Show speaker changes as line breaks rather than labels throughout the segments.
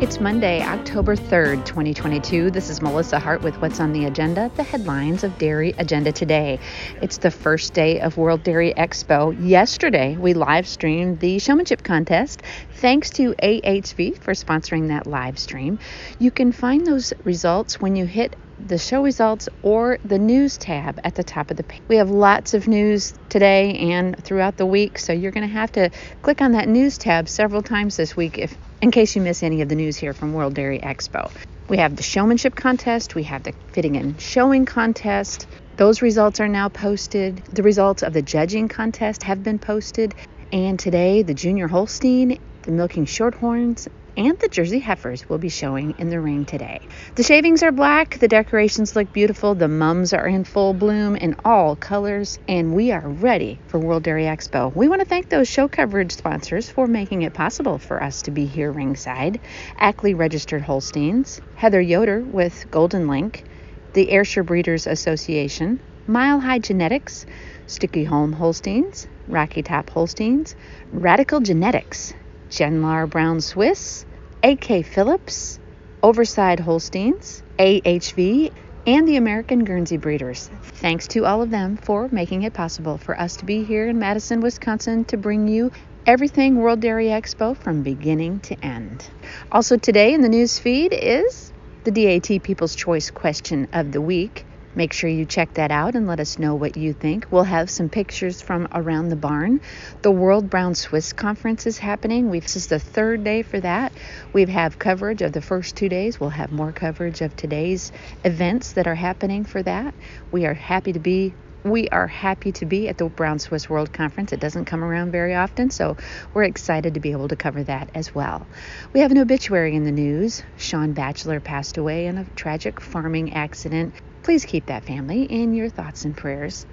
It's Monday, October 3rd, 2022. This is Melissa Hart with What's on the Agenda, the headlines of Dairy Agenda today. It's the first day of World Dairy Expo. Yesterday, we live streamed the showmanship contest. Thanks to AHV for sponsoring that live stream. You can find those results when you hit the show results or the news tab at the top of the page. We have lots of news today and throughout the week, so you're going to have to click on that news tab several times this week if in case you miss any of the news here from World Dairy Expo. We have the showmanship contest, we have the fitting and showing contest. Those results are now posted. The results of the judging contest have been posted. And today, the junior Holstein, the milking shorthorns, and the Jersey heifers will be showing in the ring today. The shavings are black, the decorations look beautiful, the mums are in full bloom in all colors, and we are ready for World Dairy Expo. We want to thank those show coverage sponsors for making it possible for us to be here ringside. Ackley Registered Holsteins, Heather Yoder with Golden Link, the Ayrshire Breeders Association, Mile High Genetics, Sticky Home Holsteins, Rocky Top Holsteins, Radical Genetics, Genlar Brown Swiss, AK Phillips, Overside Holsteins, AHV, and the American Guernsey Breeders. Thanks to all of them for making it possible for us to be here in Madison, Wisconsin to bring you everything World Dairy Expo from beginning to end. Also, today in the news feed is the DAT People's Choice question of the week. Make sure you check that out and let us know what you think. We'll have some pictures from around the barn. The World Brown Swiss Conference is happening. We've, this is the third day for that. We have coverage of the first two days. We'll have more coverage of today's events that are happening for that. We are happy to be we are happy to be at the Brown Swiss World Conference. It doesn't come around very often, so we're excited to be able to cover that as well. We have an obituary in the news. Sean Batchelor passed away in a tragic farming accident. Please keep that family in your thoughts and prayers.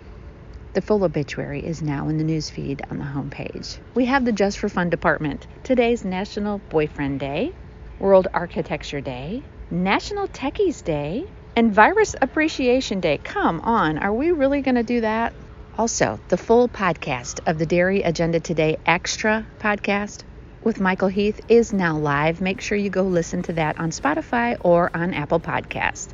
The full obituary is now in the newsfeed on the homepage. We have the Just for Fun department. Today's National Boyfriend Day, World Architecture Day, National Techies Day, and Virus Appreciation Day. Come on, are we really going to do that? Also, the full podcast of the Dairy Agenda Today Extra podcast with Michael Heath is now live. Make sure you go listen to that on Spotify or on Apple Podcasts.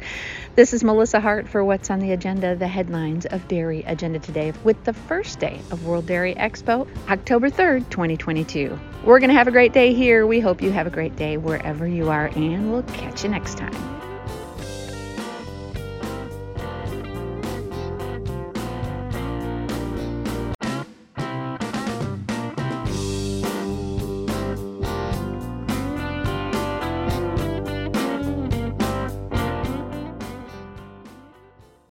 This is Melissa Hart for What's on the Agenda, the headlines of Dairy Agenda Today, with the first day of World Dairy Expo, October 3rd, 2022. We're going to have a great day here. We hope you have a great day wherever you are, and we'll catch you next time.